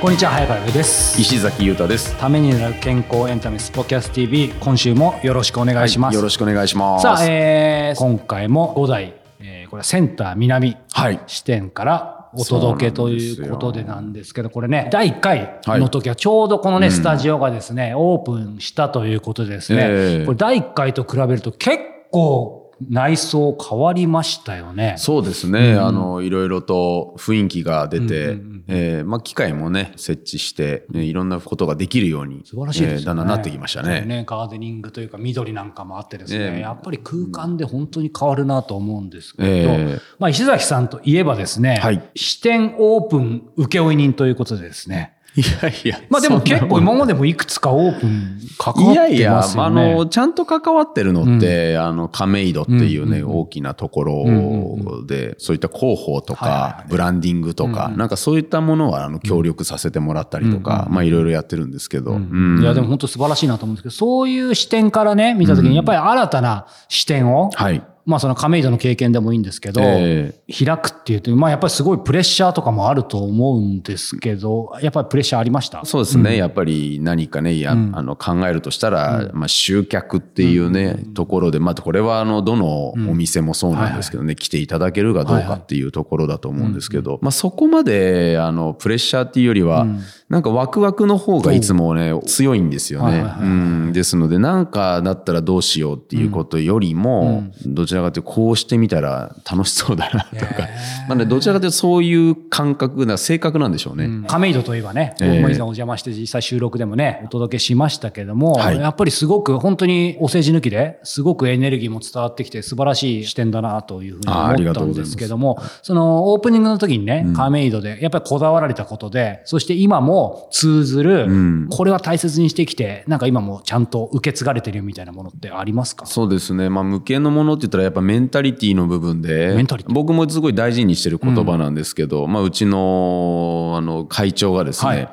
こんにちは早川上です石崎裕太です。ためになる健康エンタメスポキャス TV 今週もよろしくお願いします、よろしくお願いします。さあ、えー今回も5台、えーこれはセンター南はい。支店からお届けということでなんですけどこれね第1回の時はちょうどこのね、スタジオがですねオープンしたということでですね、ええこれ第1回と比べると結構内装変わりましたよね。そうですね。あの、いろいろと雰囲気が出て、えーまあ、機械もね、設置して、ねいろんなことができるように、素晴らしいですよね。えーだんだんなってきましたね。ねガーデニングというか緑なんかもあってですね、ええやっぱり空間で本当に変わるなと思うんですけど、ええまあ石崎さんといえばですね、はい支店オープン請負人ということでですね、いやいや。まあでも結構今までもいくつかオープン関わいってやいや、ますよね。あの、ちゃんと関わってるのって、あの、亀戸っていうね、大きなところで、そういった広報とはいはいブランディングとか、なんかそういったものは、あの、協力させてもらったりとか、まあ、いろいろやってるんですけど、うん。いやでも本当素晴らしいなと思うんですけど、そういう視点からね、見たときにやっぱり新たな視点を、はい。まあその亀戸の経験でもいいんですけど、え開くっていうと、まあやっぱりすごいプレッシャーとかもあると思うんですけど、やっぱりプレッシャーありました？そうですね、やっぱり何かね、やあの考えるとしたら、まあ、集客っていうね、ところで、まあ、これはあのどのお店もそうなんですけどね、来ていただけるかどうかっていうところだと思うんですけど、まあ、そこまであのプレッシャーっていうよりは、なんかワクワクの方がいつもね、強いんですよね。うん。ですので、なんかだったらどうしようっていうことよりも、どちらかというと、こうしてみたら楽しそうだなとか、まあね、どちらかというとそういう感覚な、性格なんでしょうね。亀戸といえばね、ええ。僕も以前お邪魔して実際収録でもね、お届けしましたけども、はい。やっぱりすごく本当にお世辞抜きですごくエネルギーも伝わってきて素晴らしい視点だなというふうに思ったんですけども、そのオープニングの時にね、亀戸でやっぱりこだわられたことで、そして今も通ずる、これは大切にしてきて、なんか今もちゃんと受け継がれてるみたいなものってありますか？そうですね。まあ、無形のものって言ったらやっぱメンタリティの部分で僕もすごい大事にしてる言葉なんですけど、まあ、うちの、あの、会長がですね、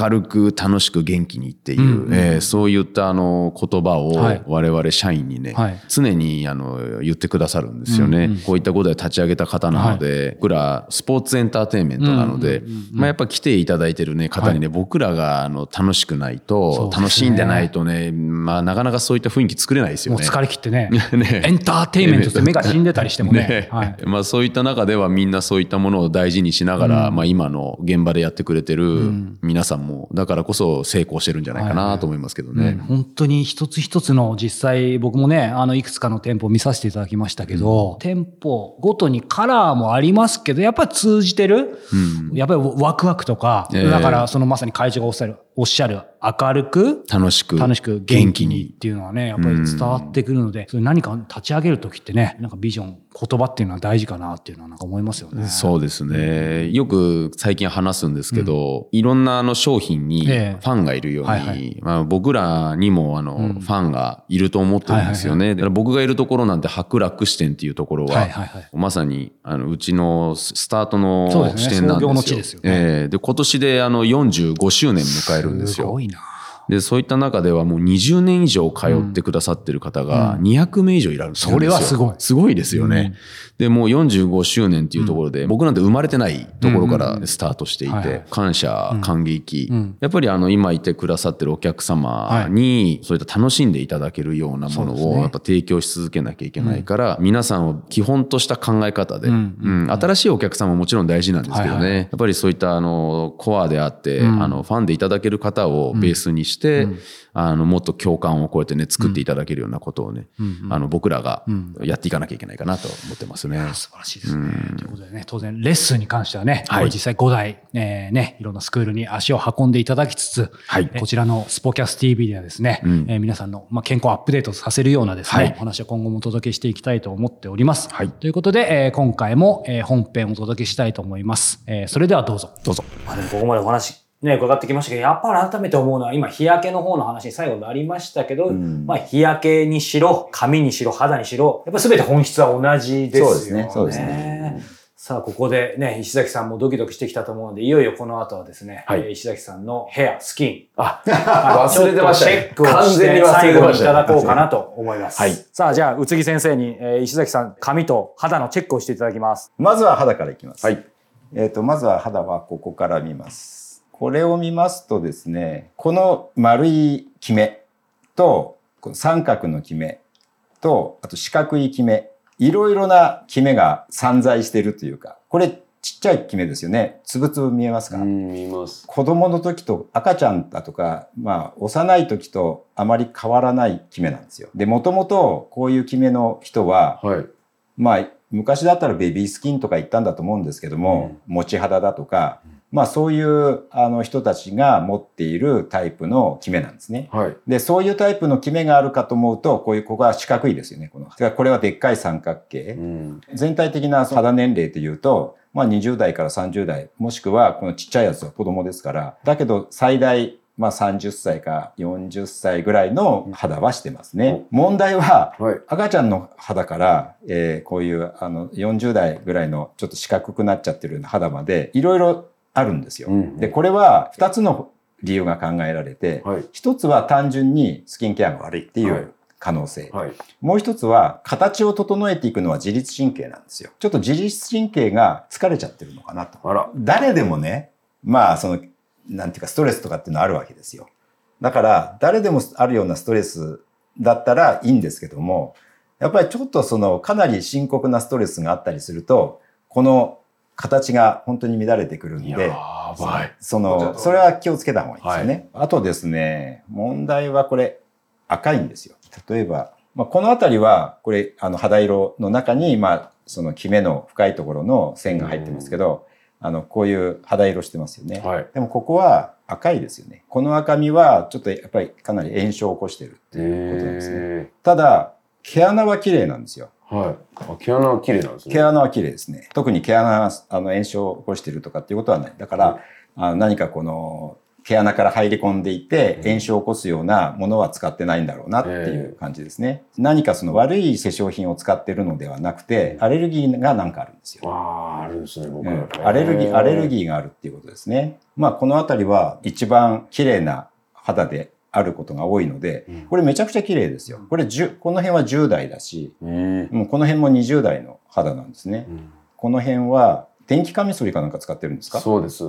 明るく楽しく元気にっていう、えーそういったあの、言葉をはい。我々社員にね、はい。常にあの、言ってくださるんですよね。こういったことで立ち上げた方なので、僕らスポーツエンターテインメントなので、まあ、やっぱ来ていただいてるね、方にね、僕らがあの、楽しくないと、ね。楽しんでないとね、まあ、なかなかそういった雰囲気作れないですよね。もう疲れ切ってね、ね。エンターテインメントって目が死んでたりしてもね。ね。はい。まあそういった中ではみんなそういったものを大事にしながら、まあ今の現場でやってくれてる皆さんも、だからこそ成功してるんじゃないかなと思いますけどね。本当に一つ一つの実際僕もね、あのいくつかの店舗見させていただきましたけど、店舗ごとにカラーもありますけど、やっぱり通じてる、やっぱりワクワクとか、ええ。だからそのまさに会長がおっしゃる、おっしゃる明るく、楽しく。楽しく元気に。っていうのはね、やっぱり伝わってくるので、それ何か立ち上げるときってね、なんかビジョン、言葉っていうのは大事かなっていうのはなんか思いますよね。そうですね。よく最近話すんですけど、いろんなあの商品にフえ。えァンがいるように、はいはい。まあ、僕らにもあの、ファンがいると思ってるんですよね。だから僕がいるところなんて白楽支店っていうところは、はいはいはい。まさにあのうちのスタートの支店なんですよ。ですよね。ええ。で今年であの45周年迎ええるんですよ。すごいな。で、そういった中ではもう20年以上通ってくださってる方が200名以上いらっしゃるんですよ。それはすごい。すごいですよね。で、もう45周年っていうところで、僕なんて生まれてないところからスタートしていはいはい。て、感謝、感激。やっぱりあの、今いてくださってるお客様に、そういった楽しんでいただけるようなものを、やっぱ提供し続けなきゃいけないから、皆さんを基本とした考え方で、うん新しいお客様ももちろん大事なんですけどね、やっぱりそういったあの、コアであって、あの、ファンでいただける方をベースにして、あの、もっと共感をこうやってね、作っていただけるようなことをね、あの、僕らがやっていかなきゃいけないかなと思ってますね。素晴らしいですね。ということでね、当然レッスンに関してはね、はいこれ実際5台、えーね、いろんなスクールに足を運んでいただきつつ、はいえーこちらのスポキャス TV ではですね、えー皆さんの、まあ、健康アップデートさせるようなですね、はいお話を今後もお届けしていきたいと思っております。はいということで、えー今回も、えー本編をお届けしたいと思います。えーそれではどうぞ。どうぞ。まあでもここまでお話ね、伺ってきましたけど、やっぱり改めて思うのは、今、日焼けの方の話に最後になりましたけど、うん、まあ、日焼けにしろ、髪にしろ、肌にしろ、やっぱ全て本質は同じですよね。そうですね。そうですね。さあ、ここでね、石崎さんもドキドキしてきたと思うので、いよいよこの後はですね、はい、石崎さんのヘア、スキン。あ、忘れてました、ね。チェックをして最後にいただこうかなと思います。はい。さあ、じゃあ、宇津木先生に、えー、石崎さん、髪と肌のチェックをしていただきます。まずは肌からいきます。はい。えっ、ー、と、まずは肌はここから見ます。これを見ますとですね、この丸いキメと、三角のキメと、あと四角いキメいろいろなキメが散在してるというか、これちっちゃいキメですよね。つぶつぶ見えますか？見ます。子供の時と赤ちゃんだとか、まあ、幼い時とあまり変わらないキメなんですよ。で、もともとこういうキメの人は、はい、まあ、昔だったらベビースキンとか言ったんだと思うんですけども、うん、持ち肌だとか、まあそういうあの人たちが持っているタイプのキメなんですね。はい、で、そういうタイプのキメがあるかと思うと、こういう、ここは四角いですよね。この。これはでっかい三角形。うん、全体的な肌年齢というと、まあ20代から30代、もしくはこのちっちゃいやつは子供ですから、だけど最大まあ30歳か40歳ぐらいの肌はしてますね。問題は、赤ちゃんの肌から、えー、こういうあの40代ぐらいのちょっと四角くなっちゃってるような肌まで、いろいろあるんですよ。うんうん、で、これは2つの理由が考えられて、はい、1つは単純にスキンケアが悪いっていう可能性。はい、もう一つは、形を整えていくのは自律神経なんですよ。ちょっと自律神経が疲れちゃってるのかなと。誰でもね、まあ、その、なんていうか、ストレスとかっていうのはあるわけですよ。だから、誰でもあるようなストレスだったらいいんですけども、やっぱりちょっとその、かなり深刻なストレスがあったりすると、この形が本当に乱れてくるんで、その、それは気をつけた方がいいですよね。はい、あとですね、問題はこれ赤いんですよ。例えば、まあ、この辺りは、これ、あの、肌色の中に、まあ、その、キメの深いところの線が入ってますけど、あの、こういう肌色してますよね。はい、でも、ここは赤いですよね。この赤みは、ちょっとやっぱりかなり炎症を起こしてるっていうことなんですね。ただ、毛穴は綺麗なんですよ。はい。毛穴は綺麗なんですね。毛穴は綺麗ですね。特に毛穴があの炎症を起こしているとかっていうことはない。だから、あの何かこの毛穴から入り込んでいて炎症を起こすようなものは使ってないんだろうなっていう感じですね。何かその悪い化粧品を使ってるのではなくて、アレルギーが何かあるんですよ。ああ、あるんですね、僕、うん、アレルギー、アレルギーがあるっていうことですね。まあ、このあたりは一番綺麗な肌であることが多いので、これめちゃくちゃ綺麗ですよ。これこの辺は10代だし、もうこの辺も20代の肌なんですね。この辺は電気カミソリかなんか使ってるんですか？そうです。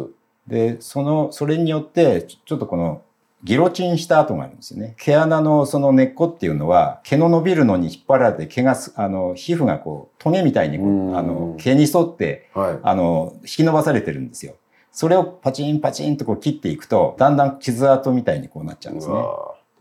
で、その、それによって、ちょっとこの、ギロチンした跡があるんですよね。毛穴のその根っこっていうのは、毛の伸びるのに引っ張られて、毛が、あの、皮膚がこう、トゲみたいにあの、毛に沿って、はい、あの、引き伸ばされてるんですよ。それをパチンパチンとこう切っていくと、だんだん傷跡みたいにこうなっちゃうんですね。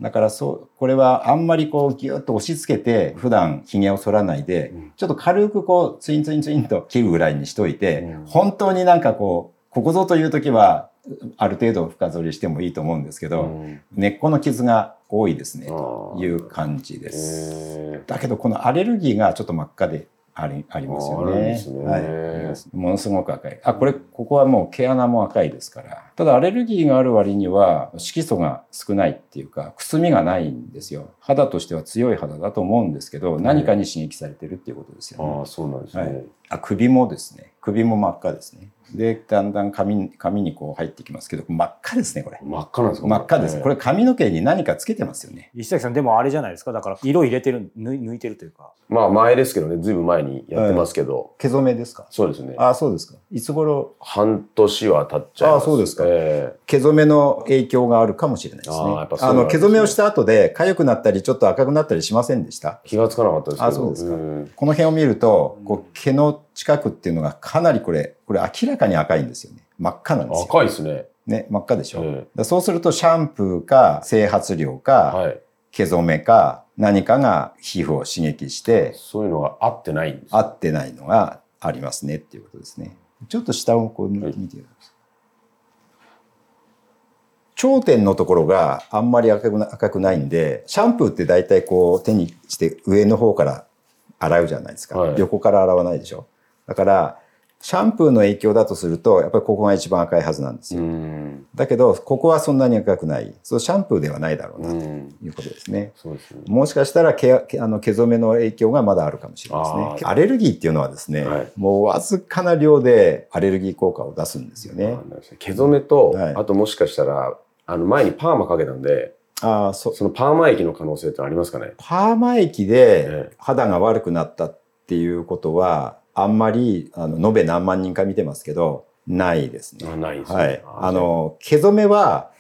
だからそう、これはあんまりこうギュッと押し付けて、普段髭を剃らないで、ちょっと軽くこうツインツインツインと切るぐらいにしといて、本当になんかこう、ここぞという時は、ある程度深剃りしてもいいと思うんですけど、根っこの傷が多いですね、という感じです。だけどこのアレルギーがちょっと真っ赤でありありますよね。ねはい。ものすごく赤い。あ、これ、ここはもう毛穴も赤いですから。ただアレルギーがある割には色素が少ないっていうか、くすみがないんですよ。肌としては強い肌だと思うんですけど、何かに刺激されてるっていうことですよね。ああ、そうなんですね。はい、あ、首もですね。首も真っ赤ですね。で、だんだん髪髪にこう入ってきますけど、真っ赤ですね、これ。真っ赤なんですか？真っ赤です。これ髪の毛に何かつけてますよね。石崎さん、でもあれじゃないですか？だから色入れてる、抜いてるというか。まあ前ですけどね、ずいぶん前にやってますけど。毛染めですか？そうですね。ああ、そうですか。いつ頃？半年は経っちゃいます。ああ、そうですか。えー、毛染めの影響があるかもしれないですね。ああ、の、毛染めをした後で痒くなったり、ちょっと赤くなったりしませんでした？気がつかなかったです。あそうですか。この辺を見ると、こう毛の近くっていうのがかなりこれ、これ明らかに赤いんですよね。真っ赤なんですよ。赤いですね。ね、真っ赤でしょ。えー、そうするとシャンプーか整髪料か、はい、毛染めか何かが皮膚を刺激して、そういうのが合ってないんです合ってないのがありますねっていうことですね。ちょっと下をこう見てください。はい頂点のところがあんまり赤く赤くないんで、シャンプーって大体こう手にして上の方から洗うじゃないですか。はい、横から洗わないでしょ。だから、シャンプーの影響だとすると、やっぱりここが一番赤いはずなんですよ。だけど、ここはそんなに赤くない。そう、シャンプーではないだろうな、ということですね。そうですねもしかしたら毛、あの毛染めの影響がまだあるかもしれないですね。アレルギーっていうのはですね、はい、もうわずかな量でアレルギー効果を出すんですよね。毛染めと、はい、あともしかしたら、あの前にパーマかけたんで、あそそのパーマ液の可能性ってありますかね？パーマ液で肌が悪くなったっていうことは、あんまり、あの、延べ何万人か見てますけど、ないですね。ないですね。はい。あの、毛染めは、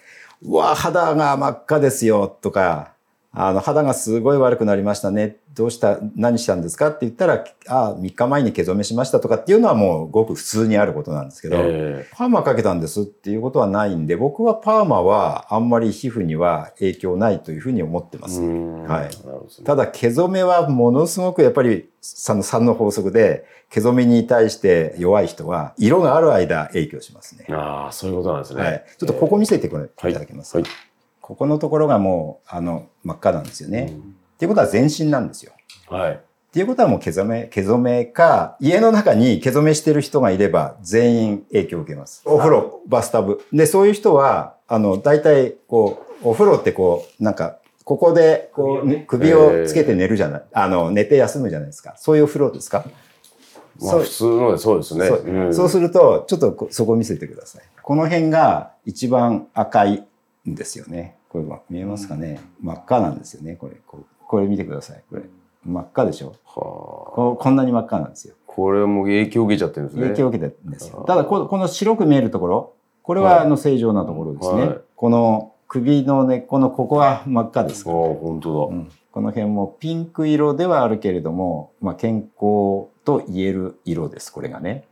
うわ、肌が真っ赤ですよ、とか、あの、肌がすごい悪くなりましたね。どうした、何したんですか？って言ったら、ああ、3日前に毛染めしましたとかっていうのはもうごく普通にあることなんですけど、えー、パーマかけたんですっていうことはないんで、僕はパーマはあんまり皮膚には影響ないというふうに思ってます。はい。ただ毛染めはものすごくやっぱり3の ,3 の法則で、毛染めに対して弱い人は色がある間影響しますね。ああ、そういうことなんですね。はい。ちょっとここ見せていただけます、はい、はいここのところがもう、あの、真っ赤なんですよね。うん、っていうことは全身なんですよ。はい。っていうことはもう毛染め、毛染めか、家の中に毛染めしてる人がいれば全員影響を受けます。お風呂、バスタブ。で、そういう人は、あの、大体、こう、お風呂ってこう、なんか、ここで、こう、首をつけて寝るじゃない、あの、寝て休むじゃないですか。そういう風呂ですかまあ、普通のそうですね。そううん、そうすると、ちょっとそこ見せてください。この辺が一番赤いんですよね。これ見えますかね、真っ赤なんですよね、これ。これ見てください。これ。真っ赤でしょ？はこんなに真っ赤なんですよ。これも影響を受けちゃってるんですね。影響を受けてるんですよ。ただこ、この白く見えるところ、これはあの正常なところですね。はい、この首の根っこのここは真っ赤ですから、本当だ、うん。この辺もピンク色ではあるけれども、まあ、健康と言える色です、これがね。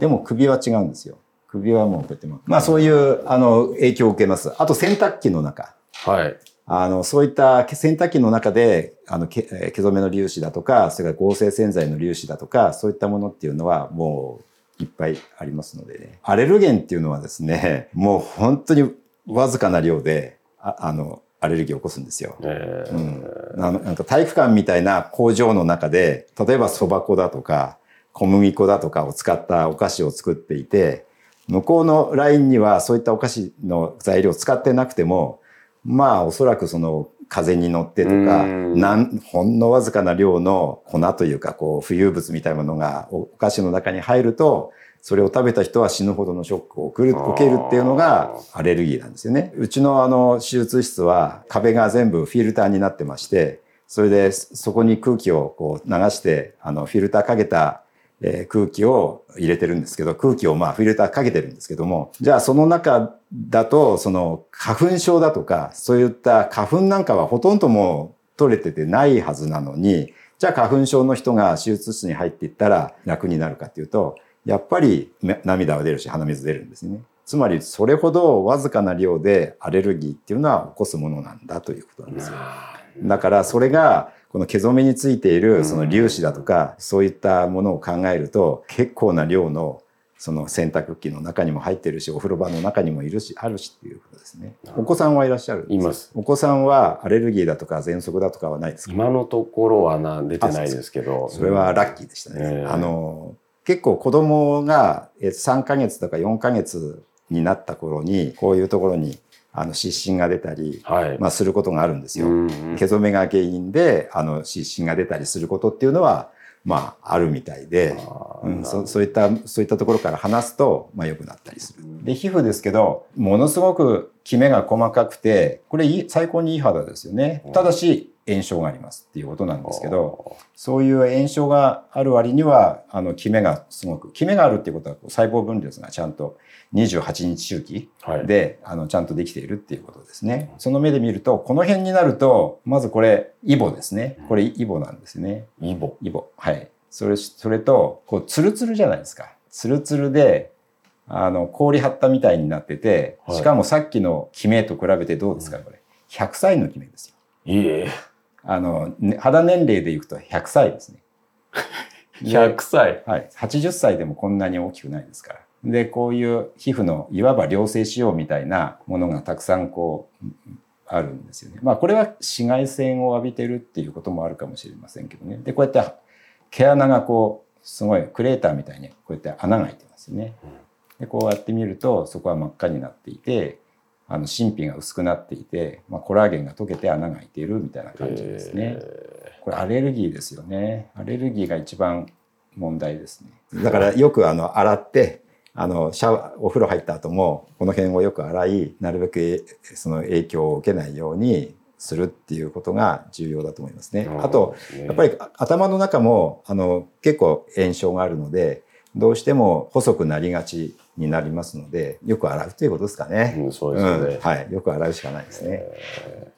でも首は違うんですよ。首はもうこうやってまあそういうあの影響を受けます。あと洗濯機の中。はい。あの、そういった洗濯機の中で、あの、毛染めの粒子だとか、それから合成洗剤の粒子だとか、そういったものっていうのはもういっぱいありますのでね。アレルゲンっていうのはですね、もう本当にわずかな量で、ああの、アレルギーを起こすんですよ。えー、うん、なんか体育館みたいな工場の中で、例えば蕎麦粉だとか、小麦粉だとかを使ったお菓子を作っていて、向こうのラインにはそういったお菓子の材料を使ってなくても、まあおそらくその風に乗ってとか、なんほんのわずかな量の粉というか、こう浮遊物みたいなものがお菓子の中に入ると、それを食べた人は死ぬほどのショックを受けるっていうのがアレルギーなんですよね。うちのあの手術室は壁が全部フィルターになってまして、それでそこに空気をこう流して、あのフィルターかけたえー、空気を入れてるんですけど、空気をまあフィルターかけてるんですけども、じゃあその中だと、その花粉症だとか、そういった花粉なんかはほとんどもう取れててないはずなのに、じゃあ花粉症の人が手術室に入っていったら楽になるかっていうと、やっぱり涙は出るし鼻水出るんですね。つまりそれほどわずかな量でアレルギーっていうのは起こすものなんだということなんですよ。だからそれがこの毛染めについているその粒子だとか、そういったものを考えると、結構な量のその洗濯機の中にも入ってるし、お風呂場の中にもいるし、あるしっていうことですね。お子さんはいらっしゃるいます。お子さんはアレルギーだとか喘息だとかはないですか？今のところはな出てないですけど。それはラッキーでしたね。えー、あの、結構子供が3ヶ月とか4ヶ月になった頃に、こういうところにあの湿疹が出たり、はい、まあ、することがあるんですよ。毛染めが原因であの湿疹が出たりすることっていうのは、まあ、あるみたいで、うん、そそういったそういったところから話すと、まあ、良くなったりする。で皮膚ですけどものすごくキメが細かくてこれ最高にいい肌ですよね。ただし炎症がありますっていうことなんですけどそういう炎症がある割にはあのキメがすごくキメがあるっていうことは細胞分裂がちゃんと28日周期で、はい、あのちゃんとできているっていうことですね。その目で見るとこの辺になるとまずこれイボですね。これイボなんですね。イボ。イボ。はい。それそれとこうツルツルじゃないですか。ツルツルであの氷張ったみたいになってて、しかもさっきのキメと比べてどうですかこれ。100歳のキメですよ。いいえ。あの、肌年齢でいくと100歳ですね。100歳はい。80歳でもこんなに大きくないですから。で、こういう皮膚のいわば良性腫瘍みたいなものがたくさんこう、あるんですよね。まあこれは紫外線を浴びてるっていうこともあるかもしれませんけどね。で、こうやって毛穴がこうすごいクレーターみたいにこうやって穴が開いてますね。でこうやって見るとそこは真っ赤になっていてあの神秘が薄くなっていて、まあ、コラーゲンが溶けて穴が開いているみたいな感じですね。これアレルギーですよね。アレルギーが一番問題ですね。だからよくあの洗ってあのシャワーお風呂入った後もこの辺をよく洗いなるべくその影響を受けないようにするっていうことが重要だと思いますね。あと、やっぱり頭の中もあの結構炎症があるのでどうしても細くなりがちになりますので、よく洗うということですかね。うん、そうですね、うん、はい。よく洗うしかないですね。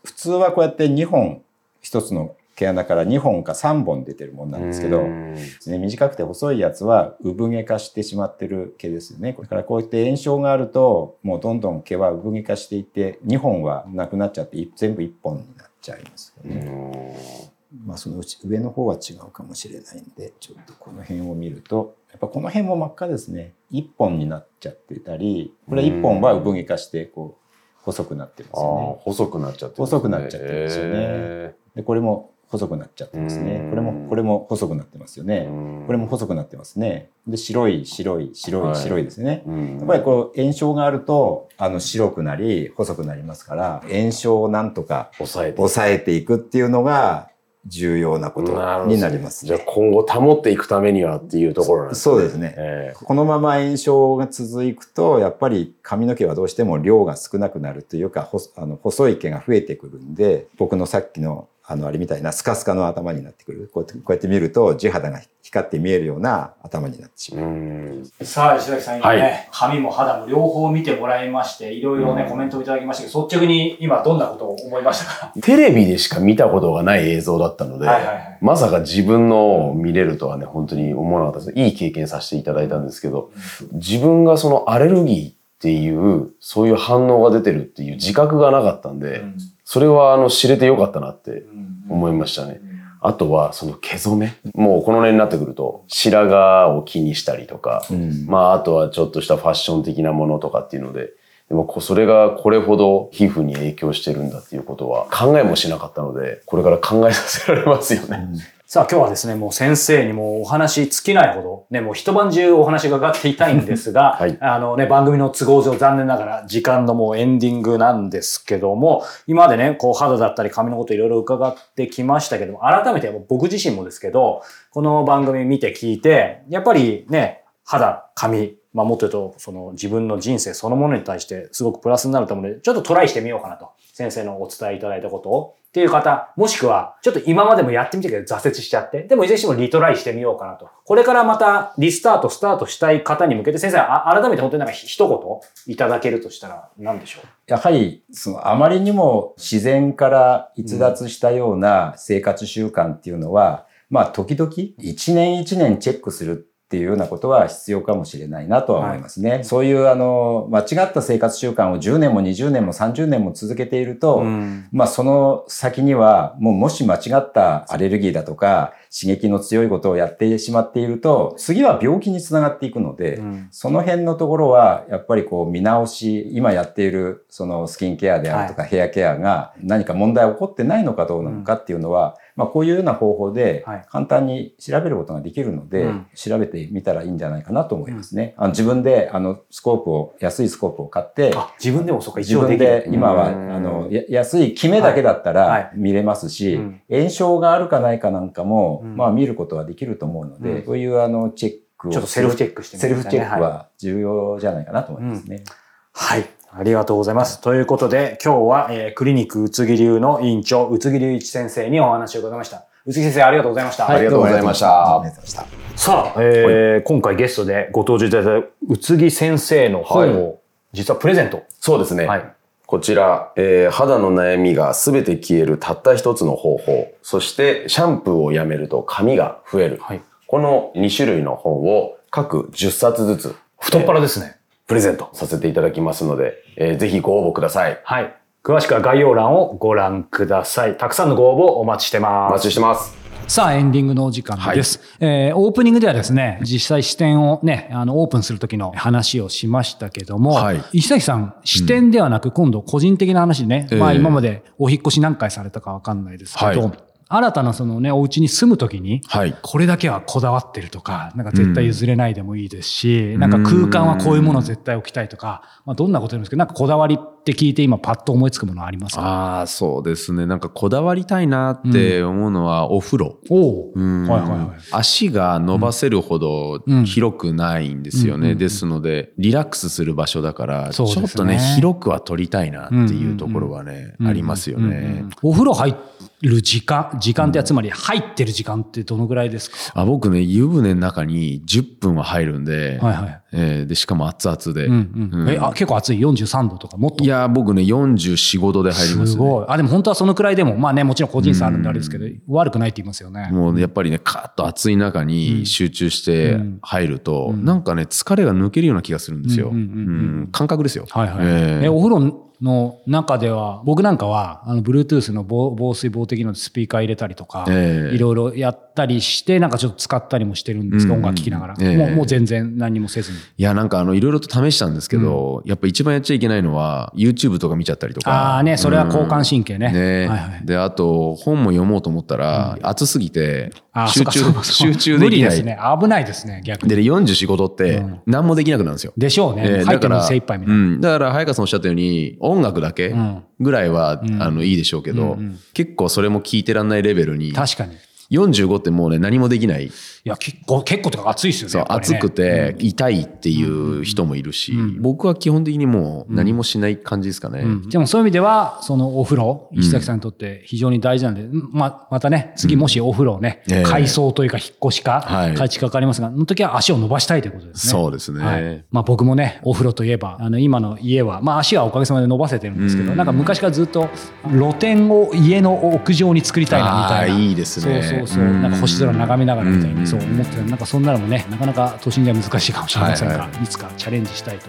普通はこうやって2本、1つの毛穴から2本か3本出てるものなんですけど、ね、短くて細いやつは産毛化してしまってる毛ですよね。だからこうやって炎症があると、もうどんどん毛は産毛化していって、2本はなくなっちゃって、全部1本になっちゃいますよね。まあそのうち上の方は違うかもしれないんで、ちょっとこの辺を見ると、やっぱこの辺も真っ赤ですね。1本になっちゃってたり、これ1本は産毛化して、こう、細くなってるんですよね。細くなっちゃってる、ね、細くなっちゃってるんですよね。で、これも細くなっちゃってますね。これも、これも細くなってますよね。これも細くなってますね。で、白い、白い、白い、白いですね。やっぱりこう、炎症があると、あの、白くなり、細くなりますから、炎症をなんとか抑えていくっていうのが、重要なことになります、ね、じゃあ今後保っていくためにはっていうところなんですね。そうですね、えー、このまま炎症が続くと、やっぱり髪の毛はどうしても量が少なくなるというか、あの細い毛が増えてくるんで、僕のさっきのあの、あれみたいなスカスカの頭になってくる。こうやってこうやって見ると地肌が光って見えるような頭になってしまう。さあ、石崎さん今ね、はい、髪も肌も両方見てもらいまして、いろいろね、コメントをいただきましたけど、率直に今どんなことを思いましたか？テレビでしか見たことがない映像だったので、はいはいはい、まさか自分の見れるとはね、本当に思わなかったです。いい経験させていただいたんですけど、自分がそのアレルギーっていう、そういう反応が出てるっていう自覚がなかったんで、それはあの知れてよかったなって思いましたね。あとは、その毛染め。もうこの年になってくると、白髪を気にしたりとか、うん、まあ、あとはちょっとしたファッション的なものとかっていうので、でもそれがこれほど皮膚に影響してるんだっていうことは考えもしなかったので、これから考えさせられますよね。うんさあ今日はですね、もう先生にもお話尽きないほど、ね、もう一晩中お話がかっていたいんですが、はい、あのね、番組の都合上残念ながら時間のもうエンディングなんですけども、今までね、こう肌だったり髪のこといろいろ伺ってきましたけども、改めて僕自身もですけど、この番組見て聞いて、やっぱりね、肌、髪、まあもっと言うと、その自分の人生そのものに対してすごくプラスになると思うので、ちょっとトライしてみようかなと。先生のお伝えいただいたことをっていう方、もしくは、ちょっと今までもやってみたけど挫折しちゃって、でもいずれにしてもリトライしてみようかなと。これからまたリスタート、スタートしたい方に向けて、先生、改めて本当になんか一言いただけるとしたら何でしょう？やはり、その、あまりにも自然から逸脱したような生活習慣っていうのは、うん、まあ、時々、一年一年チェックするっていうようなことは必要かもしれないなとは思いますね。はい、そういうあの、間違った生活習慣を10年も20年も30年も続けていると、うん、まあその先にはもうもし間違ったアレルギーだとか刺激の強いことをやってしまっていると、次は病気につながっていくので、うん、その辺のところはやっぱりこう見直し、今やっているそのスキンケアであるとかヘアケアが何か問題起こってないのかどうなのかっていうのは、まあ、こういうような方法で簡単に調べることができるので、はい、調べてみたらいいんじゃないかなと思いますね。あの自分であのスコープを、安いスコープを買って、自分でもそうか、自分で今はあの安い決めだけだったら見れますし、はい。はい、炎症があるかないかなんかも、まあ見ることはできると思うので、そういうあのチェックを。ちょっとセルフチェックしてみセルフチェックは重要じゃないかなと思いますね。はい。ありがとうございます。ということで、今日は、えー、クリニック宇津木流の院長、宇津木隆一先生にお話を伺いました。宇津木先生、ありがとうございました。はい、ありがとうございました。さあ、えー、今回ゲストでご登場いただいた宇津木先生の本を、実はプレゼント。そうですね。はい。こちら、えー、肌の悩みがすべて消えるたった一つの方法。そして、シャンプーをやめると髪が増える。はい。この2種類の本を各10冊ずつ。太っ腹ですね。プレゼントさせていただきますので、えー、ぜひご応募ください。はい。詳しくは概要欄をご覧ください。たくさんのご応募お待ちしてます。お待ちしてます。さあ、エンディングのお時間です。はい、えー、オープニングではですね、実際視点をね、あの、オープンするときの話をしましたけども、はい、石崎さん、視点ではなく、今度個人的な話でね、うん、まあ今までお引越し何回されたかわかんないですけど、はい新たなそのね、お家に住むときに、はい、これだけはこだわってるとか、なんか絶対譲れないでもいいですし、うん、なんか空間はこういうものを絶対置きたいとか、まあどんなことでもいいですけど、なんかこだわりって聞いて今パッと思いつくものありますか？ああ、そうですね。なんかこだわりたいなって思うのはお風呂。うん、はいはいはい。足が伸ばせるほど広くないんですよね。ですので、リラックスする場所だから、ちょっとね、広くは取りたいなっていうところはね、ありますよね。お風呂入る時間、時間ってつまり入ってる時間ってどのぐらいですか、あ僕ね、湯船の中に10分は入るんで、はいはい。えー、で、しかも熱々で。うんうん、え、あ、結構熱い ?43 度とかもっと？いや、僕ね、44、5度で入ります、ね、すごい。あ、でも本当はそのくらいでも、まあね、もちろん個人差あるんであれですけど、悪くないって言いますよね。もうやっぱりね、カーッと暑い中に集中して入ると、なんかね、疲れが抜けるような気がするんですよ。うん、感覚ですよ。はいはい。えー、えお風呂の中では、僕なんかは、あの、Bluetooth の防水防滴のスピーカー入れたりとか、いろいろやったりして、なんかちょっと使ったりもしてるんですけど、音楽聴きながら、えー、もう。もう全然何もせずに。いや、なんかあの、いろいろと試したんですけど、うん、やっぱ一番やっちゃいけないのは、YouTube とか見ちゃったりとか。ああね、それは交感神経ね。ね、はいはい、で、あと、本も読もうと思ったら、うん、暑すぎて、集中、集中できない。無理ですね。危ないですね、逆に。で、44、5度って、何もできなくなるんですよ。でしょうね。えー、だから、精一杯みたいな。うん。だから、早川さんおっしゃったように、音楽だけ、ぐらいは、うん、あの、いいでしょうけど、結構それも聞いてらんないレベルに。確かに。45ってもうね、何もできない。いや、結構、結構とか暑いですよね。そう、ね、暑くて痛いっていう人もいるし、うん、僕は基本的にもう何もしない感じですかね。うん、でもそういう意味では、そのお風呂、石崎さんにとって非常に大事なんで、ま、またね、次もしお風呂ね、うん、改装というか引っ越しか、はい、改築かかりますが、の時は足を伸ばしたいということですね。そうですね。はい、まあ僕もね、お風呂といえば、あの、今の家は、まあ足はおかげさまで伸ばせてるんですけど、なんか昔からずっと露天を家の屋上に作りたいなみたいな。いいですね。そうそうそう。なんか星空眺めながらみたいにそう思ってた。なんかそんなのもねなかなか都心では難しいかもしれませんが、はいはい、い。つかチャレンジしたいと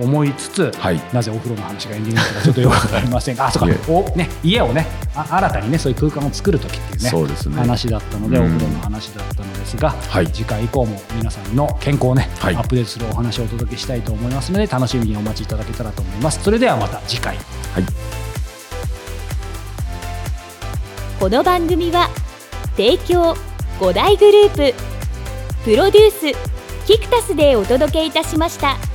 思いつつ、はい、なぜお風呂の話がエンディングなのかちょっとよくわかりませんがあそうか。お、ね、家をねあ新たにねそういう空間を作る時っていうねそうですね。話だったので、お風呂の話だったのですが、はい、次回以降も皆さんの健康をね、はい、アップデートするお話をお届けしたいと思いますので楽しみにお待ちいただけたらと思います。それではまた次回、はい、この番組は提供5大グループプロデュースキクタスでお届けいたしました。